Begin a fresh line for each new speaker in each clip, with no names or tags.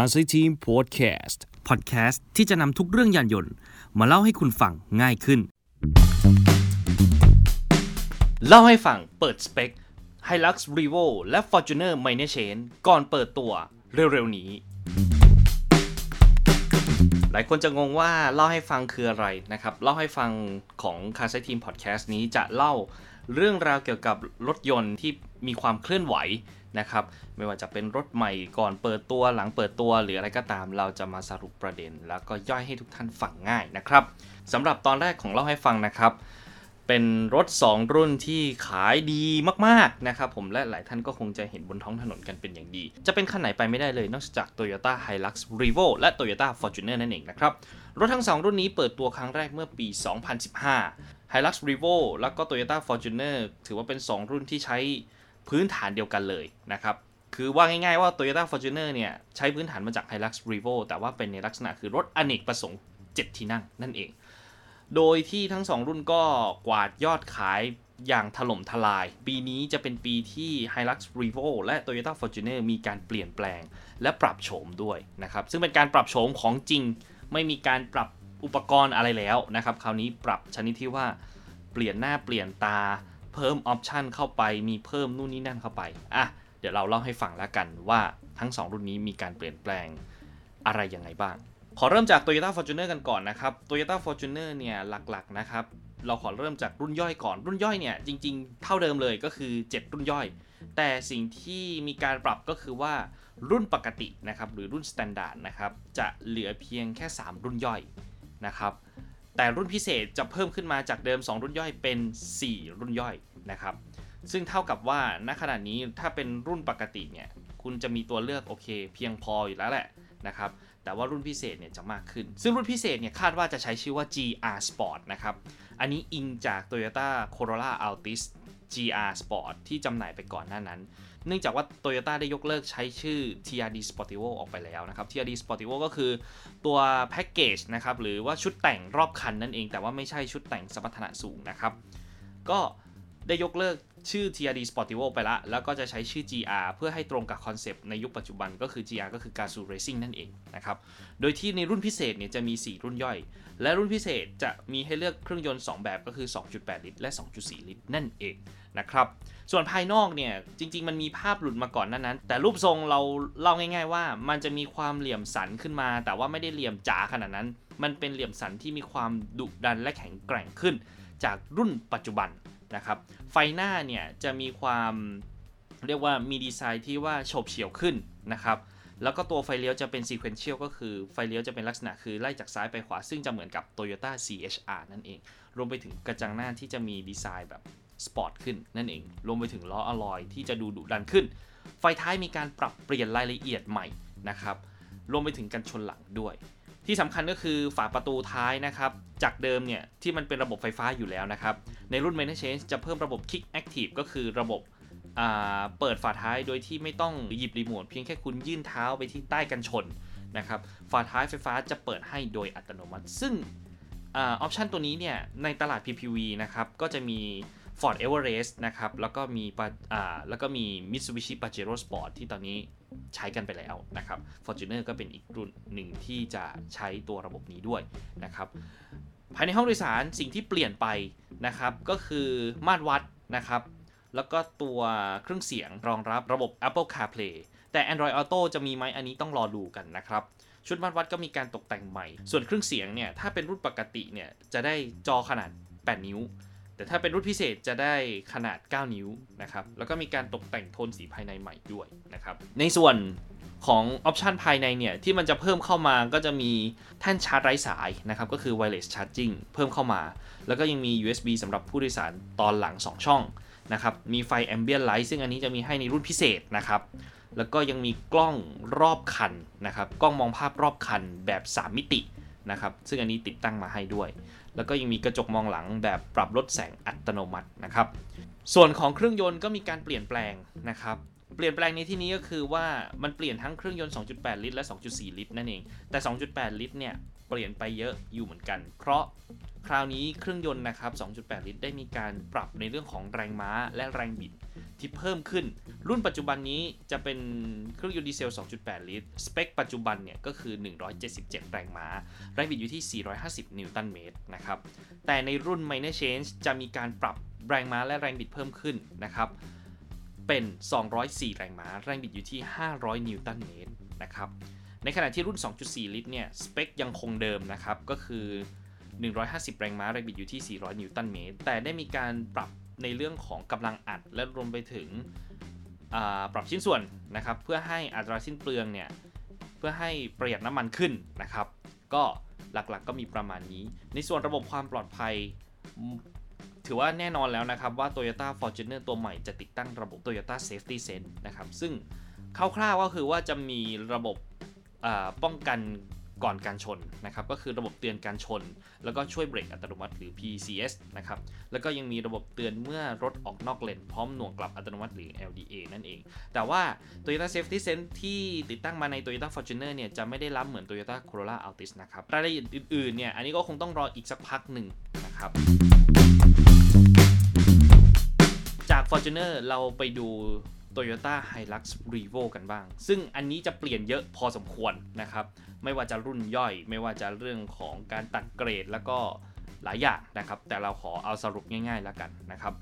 c a r s y Team Podcast
พอดแคสต์ที่จะนำทุกเรื่องยานยนต์ มาเล่าให้คุณฟังง่ายขึ้น เล่าให้ฟังเปิดสเปค Hilux Revo และ Fortuner Minor Change ก่อนเปิดตัวเร็วๆนี้ หลายคนจะงงว่าเล่าให้ฟังคืออะไรนะครับ เล่าให้ฟังของ c a r s y Team Podcast นี้จะเล่าเรื่องราวเกี่ยวกับรถยนต์ที่มีความเคลื่อนไหว นะครับ ไม่ว่าจะเป็นรถใหม่ก่อนเปิดตัวหลังเปิดตัวหรืออะไรก็ตาม เราจะมาสรุปประเด็น แล้วก็ย่อยให้ทุกท่านฟังง่ายนะครับสำหรับตอนแรกของเล่าให้ฟังนะครับ เป็นรถ 2 รุ่นที่ขายดีมากๆนะครับผมและหลายท่านก็คงจะเห็นบนท้องถนนกันเป็นอย่างดี จะเป็นคันไหนไปไม่ได้เลยนอกจาก Toyota Hilux Revo และ Toyota Fortuner นั่นเองนะครับรถทั้ง 2 รุ่นนี้เปิดตัวครั้งแรกเมื่อปี 2015 Hilux Revo แล้วก็ Toyota Fortuner ถือว่าเป็น 2 รุ่นที่ใช้ พื้นฐานเดียวกันเลยนะครับ คือว่าง่ายๆว่า Toyota Fortuner เนี่ย ใช้พื้นฐานมาจาก Hilux Revo แต่ว่าเป็นในลักษณะคือรถอเนกประสงค์ 7 ที่นั่งนั่นเอง โดยที่ทั้ง 2 รุ่นก็กวาดยอดขายอย่างถล่มทลาย ปีนี้จะเป็นปีที่ Hilux Revo และ Toyota Fortuner มีการเปลี่ยนแปลงและปรับโฉมด้วยนะครับ ซึ่งเป็นการปรับโฉมของจริง ไม่มีการปรับอุปกรณ์อะไรแล้วนะครับ คราวนี้ปรับชนิดที่ว่าเปลี่ยนหน้าเปลี่ยนตา เพิ่มออปชันเข้าไป มีเพิ่มนู่นนี่นั่นเข้าไป อะ เดี๋ยวเราเล่าให้ฟังแล้วกันว่าทั้ง 2 รุ่นนี้มีการเปลี่ยนแปลงอะไรยังไงบ้าง ขอเริ่มจาก Toyota Fortuner กันก่อนนะครับ Toyota Fortuner เนี่ยหลักๆนะครับ เราขอเริ่มจากรุ่นย่อยก่อน รุ่นย่อยเนี่ยจริงๆ เท่าเดิมเลยก็คือ 7 รุ่นย่อย แต่สิ่งที่มีการปรับก็คือว่ารุ่นปกตินะครับหรือรุ่น Standard นะครับจะเหลือเพียงแค่ 3 รุ่นย่อยนะครับ แต่รุ่นพิเศษจะเพิ่มขึ้นมาจากเดิม 2 รุ่นย่อยเป็น 4 รุ่นย่อยนะครับ ซึ่งเท่ากับว่าณขณะนี้ถ้าเป็นรุ่นปกติเนี่ย คุณจะมีตัวเลือกโอเค เพียงพออยู่แล้วแหละนะครับ แต่ว่ารุ่นพิเศษเนี่ยจะมากขึ้น ซึ่งรุ่นพิเศษเนี่ยคาดว่าจะใช้ชื่อว่า GR Sport นะครับ อันนี้อิงจาก Toyota Corolla Altis GR Sport ที่จำหน่ายไปก่อนหน้านั้น เนื่องจากว่า Toyota ได้ยกเลิกใช้ชื่อ TRD Sportivo ออกไปแล้วนะครับ TRD Sportivo ก็คือตัวแพ็กเกจนะครับ หรือว่าชุดแต่งรอบคันนั่นเอง แต่ว่าไม่ใช่ชุดแต่งสมรรถนะสูงนะครับ ก็ได้ยกเลิก ชื่อ TRD Sportivo ไปละ แล้วก็จะใช้ชื่อ GR เพื่อให้ตรงกับคอนเซปต์ในยุคปัจจุบันก็คือ GR ก็คือ Gazoo Racing นั่นเองนะครับ โดยที่ในรุ่นพิเศษเนี่ยจะมี 4 รุ่นย่อย และรุ่นพิเศษจะมีให้เลือกเครื่องยนต์ 2 แบบก็คือ 2.8 ลิตร และ 2.4 ลิตร นั่นเองนะครับ ส่วนภายนอกเนี่ยจริง ๆ มันมีภาพหลุดมาก่อนนั้นนั้น แต่รูปทรงเราเล่าง่าย ๆ ว่า มันจะมีความเหลี่ยมสันขึ้นมา แต่ว่าไม่ได้เหลี่ยมจ๋าขนาดนั้น มันเป็นเหลี่ยมสันที่มีความดุดันและแข็งแกร่งขึ้น จากรุ่นปัจจุบัน นะครับ ไฟหน้าเนี่ยจะมีความเรียกว่ามีดีไซน์ที่ว่าโฉบเฉี่ยวขึ้นนะครับแล้วก็ตัวไฟเลี้ยวจะเป็น sequential ก็คือไฟเลี้ยวจะเป็นลักษณะคือไล่จากซ้ายไปขวา ซึ่งจะเหมือนกับ Toyota CHR นั่นเอง รวมไปถึงกระจังหน้าที่จะมีดีไซน์แบบสปอร์ตขึ้นนั่นเอง รวมไปถึงล้ออลอยที่จะดูดุดันขึ้น ไฟท้ายมีการปรับเปลี่ยนรายละเอียดใหม่นะครับ รวมไปถึงกันชนหลังด้วย ที่สำคัญก็คือฝาประตูท้ายนะครับ จากเดิมเนี่ยที่มันเป็นระบบไฟฟ้าอยู่แล้วนะครับ ในรุ่น m a i n t e n Change จะเพิ่มระบบ Kick Active ก็คือระบบเปิดฝาท้ายโดยที่ไม่ต้องหยิบรีโมทเพียงแค่คุณยื่นเท้าไปที่ใต้กันชนนะครับฝาท้ายไฟฟ้าจะเปิดให้โดยอัตโนมัติ ซึ่งออปชันตัวนี้เนี่ยในตลาด PPV นะครับก็จะมี Ford Everest นะครับ แล้วก็มีอ่าแล้วก็มี Mitsubishi Pajero Sport ที่ตอนนี้ใช้กันไปแล้วนะครับ Fortuner ก็เป็นอีกรุ่นหนึ่งที่จะใช้ตัวระบบนี้ด้วยนะครับภายในห้องโดยสารสิ่งที่เปลี่ยนไปนะครับ ก็คือมาตรวัดนะครับ แล้วก็ตัวเครื่องเสียงรองรับระบบ Apple CarPlay แต่ Android Auto จะมีไหมอันนี้ต้องรอดูกันนะครับ ชุดมาตรวัดก็มีการตกแต่งใหม่ ส่วนเครื่องเสียงเนี่ย ถ้าเป็นรุ่นปกติเนี่ย จะได้จอขนาด 8 นิ้ว แต่ถ้าเป็นรุ่นพิเศษจะได้ขนาด 9 นิ้วนะครับ แล้วก็มีการตกแต่งโทนสีภายในใหม่ด้วยนะครับ ในส่วนของออปชันภายในเนี่ย ที่มันจะเพิ่มเข้ามาก็จะมีแท่นชาร์จไร้สายนะครับ ก็คือ wireless charging เพิ่มเข้ามา แล้วก็ยังมี USB สำหรับผู้โดยสารตอนหลัง 2 ช่องนะครับ มีไฟ ambient light ซึ่งอันนี้จะมีให้ในรุ่นพิเศษนะครับ แล้วก็ยังมีกล้องรอบคันนะครับ กล้องมองภาพรอบคันแบบ 3 มิตินะครับ ซึ่งอันนี้ติดตั้งมาให้ด้วย แล้วก็ยังมีกระจกมองหลังแบบปรับลดแสงอัตโนมัตินะครับ ส่วนของเครื่องยนต์ก็มีการเปลี่ยนแปลงนะครับเปลี่ยนแปลงในที่นี้ก็คือว่ามันเปลี่ยนทั้งเครื่องยนต์ 2.8 ลิตร และ 2.4 ลิตรนั่นเอง แต่ 2.8 ลิตรเนี่ยเปลี่ยนไปเยอะอยู่เหมือนกัน เพราะคราวนี้เครื่องยนต์นะครับ 2.8 ลิตรได้มีการปรับในเรื่องของแรงม้าและแรงบิด ที่เพิ่มขึ้น รุ่นปัจจุบันนี้จะเป็นเครื่องยนต์ดีเซล 2.8 ลิตร สเปคปัจจุบันเนี่ยก็คือ 177 แรงม้า แรงบิดอยู่ที่ 450 นิวตันเมตรนะครับ แต่ในรุ่น minor change จะมีการปรับแรงม้าและแรงบิดเพิ่มขึ้นนะครับ เป็น 204 แรงม้า แรงบิดอยู่ที่ 500 นิวตันเมตรนะครับ ในขณะที่รุ่น 2.4 ลิตรเนี่ย สเปคยังคงเดิมนะครับ ก็คือ 150 แรงม้า แรงบิดอยู่ที่ 400 นิวตันเมตร แต่ได้มีการปรับ ในเรื่องของกำลังอัดและรวมไปถึงปรับชิ้นส่วนนะครับ เพื่อให้อัตราสิ้นเปลืองเนี่ยเพื่อให้ประหยัดน้ำมันขึ้นนะครับ ก็หลักๆกก็มีประมาณนี้ ในส่วนระบบความปลอดภัย ถือว่าแน่นอนแล้วนะครับว่า Toyota Fortuner ตัวใหม่จะติดตั้งระบบ Toyota Safety Sense นะครับ ซึ่งคร่าวๆก็คือว่าจะมีระบบป้องกัน ก่อนการชนนะครับก็คือระบบเตือนการชน แล้วก็ช่วยเบรกอัตโนมัติหรือ PCS นะครับแล้วก็ยังมีระบบเตือนเมื่อรถออกนอกเลน พร้อมหน่วงกลับอัตโนมัติหรือ LDA นั่นเอง แต่ว่า Toyota Safety Sense ที่ติดตั้งมาใน Toyota Fortuner เนี่ยจะไม่ได้ล้ำเหมือน Toyota Corolla Altis นะครับรายละเอียดอื่นๆเนี่ยอันนี้ก็คงต้องรออีกสักพักหนึ่งนะครับจาก Fortuner เราไปดู Toyota Hilux Revo กันบ้าง ซึ่งอันนี้จะเปลี่ยนเยอะพอสมควรนะครับ ไม่ว่าจะรุ่นย่อย ไม่ว่าจะเรื่องของการตัดเกรดแล้วก็หลายอย่างนะครับ แต่เราขอเอาสรุปง่ายๆแล้วกันนะครับ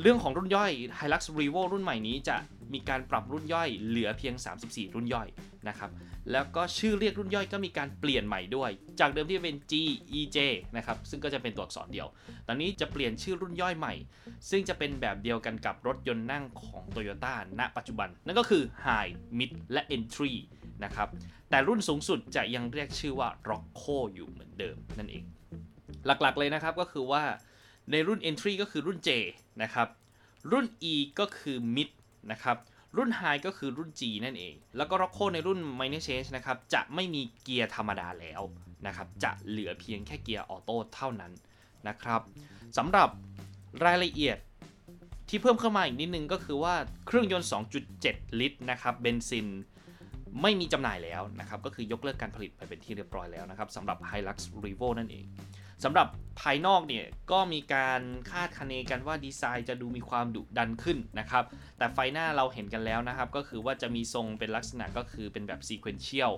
เรื่องของรุ่นย่อย Hilux Revo รุ่นใหม่นี้จะมีการปรับรุ่นย่อยเหลือเพียง 34 รุ่นย่อยนะครับ แล้วก็ชื่อเรียกรุ่นย่อยก็มีการเปลี่ยนใหม่ด้วย จากเดิมที่เป็น G E J นะครับ ซึ่งก็จะเป็นตัวอักษรเดียว ตอนนี้จะเปลี่ยนชื่อรุ่นย่อยใหม่ ซึ่งจะเป็นแบบเดียวกันกับรถยนต์นั่งของ Toyota ณ ปัจจุบัน นั่นก็คือ High Mid และ Entry นะครับ แต่รุ่นสูงสุดจะยังเรียกชื่อว่า Rocco อยู่เหมือนเดิมนั่นเอง หลักๆเลยนะครับก็คือว่า ในรุ่น Entry ก็คือรุ่น J นะครับ รุ่น E ก็คือ Mid นะครับ รุ่น High ก็คือรุ่น G นั่นเอง แล้วก็ Rocco ในรุ่น Minor Change นะครับ จะไม่มีเกียร์ธรรมดาแล้วนะครับ จะเหลือเพียงแค่เกียร์ออโต้เท่านั้นนะครับสำหรับรายละเอียดที่เพิ่มเข้ามาอีกนิดนึงก็คือว่าเครื่องยนต์ 2.7 ลิตรนะครับเบนซินไม่มีจำหน่ายแล้วนะครับ ก็คือยกเลิกการผลิตไปเป็นที่เรียบร้อยแล้วนะครับสำหรับ Hilux Revo นั่นเอง สำหรับภายนอกเนี่ยก็มีการคาดคะเนกันว่าดีไซน์จะดูมีความดุดันขึ้นนะครับ แต่ไฟหน้าเราเห็นกันแล้วนะครับ ก็คือว่าจะมีทรงเป็นลักษณะก็คือเป็นแบบ sequential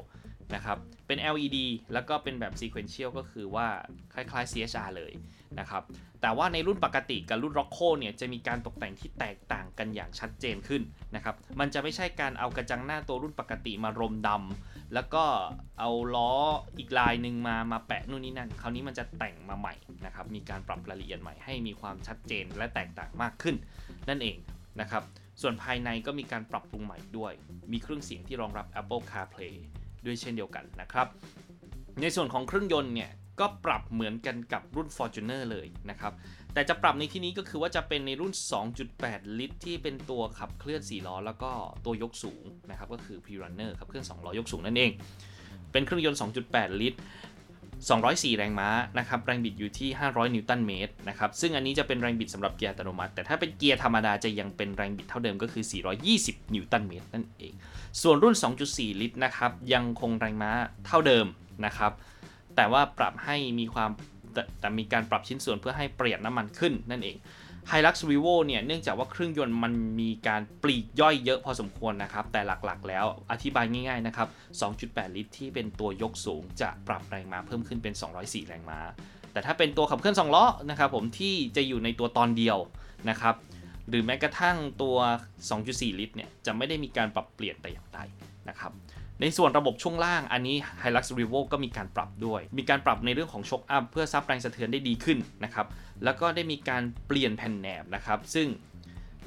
ะครับ เป็น LED แล้วก็เป็นแบบ sequential ก็คือว่าคล้ายๆ CHR เลยนะครับ แต่ว่าในรุ่นปกติกับรุ่น Rocco เนี่ยจะมีการตกแต่งที่แตกต่างกันอย่างชัดเจนขึ้นนะครับ มันจะไม่ใช่การเอากระจังหน้าตัวรุ่นปกติมารมดำแล้วก็เอาล้ออีกลายหนึ่งมามาแปะนู่นนี่นั่น คราวนี้มันจะแต่งมาใหม่นะครับ มีการปรับรายละเอียดใหม่ให้มีความชัดเจนและแตกต่างมากขึ้น นั่นเองนะครับ ส่วนภายในก็มีการปรับปรุงใหม่ด้วย มีเครื่องเสียงที่รองรับ Apple CarPlay ด้วยเช่นเดียวกันนะครับ ในส่วนของเครื่องยนต์เนี่ยก็ปรับเหมือนกันกับรุ่น Fortuner เลยนะครับ แต่จะปรับในที่นี้ก็คือว่าจะเป็นในรุ่น 2.8 ลิตร ที่เป็นตัวขับเคลื่อน 4 ล้อ แล้วก็ตัวยกสูงนะครับ ก็คือ P-Runner ขับเคลื่อน 2 ล้อยกสูงนั่นเอง เป็นเครื่องยนต์ 2.8 ลิตร 204 แรงม้านะครับ แรงบิดอยู่ที่ 500 นิวตันเมตรนะครับ ซึ่งอันนี้จะเป็นแรงบิดสำหรับเกียร์อัตโนมัติ แต่ถ้าเป็นเกียร์ธรรมดาจะยังเป็นแรงบิดเท่าเดิมก็คือ 420 นิวตันเมตรนั่นเอง ส่วนรุ่น 2.4 ลิตรนะครับ ยังคงแรงม้าเท่าเดิมนะครับ แต่ว่าปรับให้มีความแตแต่มีการปรับชิ้นส่วนเพื่อให้ประหยัดน้ำมันขึ้นนั่นเอง Hilux Revo เนี่ยเนื่องจากว่าเครื่องยนต์มันมีการปลีกย่อยเยอะพอสมควรนะครับ แต่หลักๆ แล้วอธิบายง่ายๆนะครับ 2.8 ลิตรที่เป็นตัวยกสูงจะปรับแรงม้าเพิ่มขึ้นเป็น 204 แรงม้า แต่ถ้าเป็นตัวขับเคลื่อน 2 ล้อนะครับผมที่จะอยู่ในตัวตอนเดียวนะครับหรือแม้กระทั่งตัว 2.4 ลิตรเนี่ยจะไม่ได้มีการปรับเปลี่ยนแต่อย่างใดนะครับ ในส่วนระบบช่วงล่างอันนี้ Hilux Revo ก็มีการปรับด้วย มีการปรับในเรื่องของช็อคอัพเพื่อซับแรงสะเทือนได้ดีขึ้นนะครับ แล้วก็ได้มีการเปลี่ยนแผ่นแหนบนะครับ ซึ่ง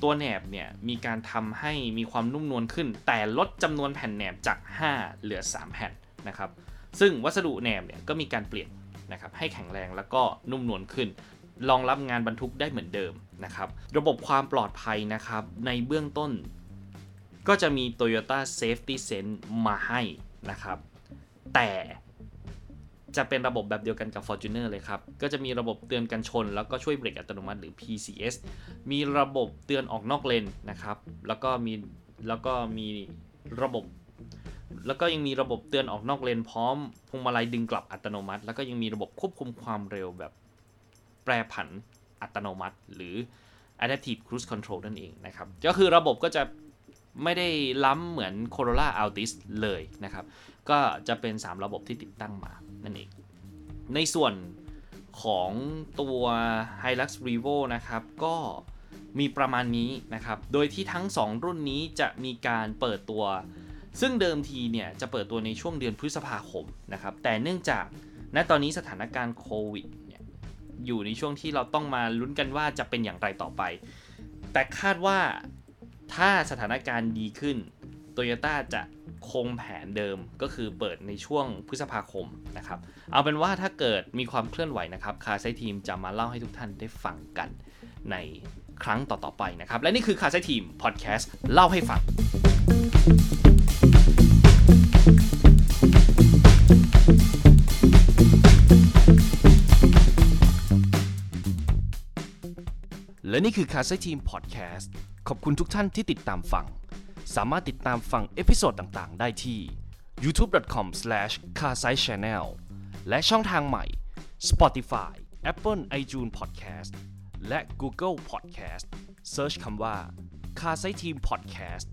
ตัวแหนบเนี่ยมีการทำให้มีความนุ่มนวลขึ้น แต่ลดจำนวนแผ่นแหนบจาก 5 เหลือ 3 แผ่นนะครับ ซึ่งวัสดุแหนบเนี่ยก็มีการเปลี่ยนนะครับให้แข็งแรงแล้วก็นุ่มนวลขึ้นรองรับงานบรรทุกได้เหมือนเดิมนะครับ ระบบความปลอดภัยนะครับ ในเบื้องต้น ก็จะมี Toyota Safety Sense มาให้นะครับ แต่จะเป็นระบบแบบเดียวกันกับ Fortuner เลยครับ ก็จะมีระบบเตือนกันชน แล้วก็ช่วยเบรกอัตโนมัติหรือ PCS มีระบบเตือนออกนอกเลนนะครับ แล้วก็มีแล้วก็มีระบบ แล้วก็ยังมีระบบเตือนออกนอกเลนพร้อมพวงมาลัยดึงกลับอัตโนมัติ แล้วก็ยังมีระบบควบคุมความเร็วแบบแปรผันอัตโนมัติ หรือ Adaptive Cruise Control นั่นเองนะครับ ก็คือระบบก็จะ ไม่ได้ล้ำเหมือน Corolla Altis เลยนะครับ ก็จะเป็น 3 ระบบที่ติดตั้งมา นั่นเอง ในส่วนของตัว Hilux Revo นะครับ ก็มีประมาณนี้นะครับ โดยที่ทั้ง 2 รุ่นนี้จะมีการเปิดตัว ซึ่งเดิมทีเนี่ย จะเปิดตัวในช่วงเดือนพฤษภาคมนะครับ แต่เนื่องจากณตอนนี้สถานการณ์โควิดเนี่ยอยู่ในช่วงที่เราต้องมาลุ้นกันว่าจะเป็นอย่างไรต่อไป แต่คาดว่า ถ้าสถานการณ์ดีขึ้นโตโยต้าจะคงแผนเดิมก็คือเปิดในช่วงพฤษภาคมนะครับ เอาเป็นว่าถ้าเกิดมีความเคลื่อนไหวนะครับคาไซทีมจะมาเล่าให้ทุกท่านได้ฟังกันในครั้งต่อๆไปนะครับ และนี่คือคาไซทีมพอดแคสต์เล่าให้ฟังและนี่คือ Kasai Team Podcast ขอบคุณทุกท่านที่ติดตามฟัง สามารถติดตามฟัง episode ต่างๆ ได้ที่ youtube.com/kasaichannel และช่องทางใหม่ Spotify Apple iTunes Podcast และ Google Podcast search คำว่า k a s a i Team Podcast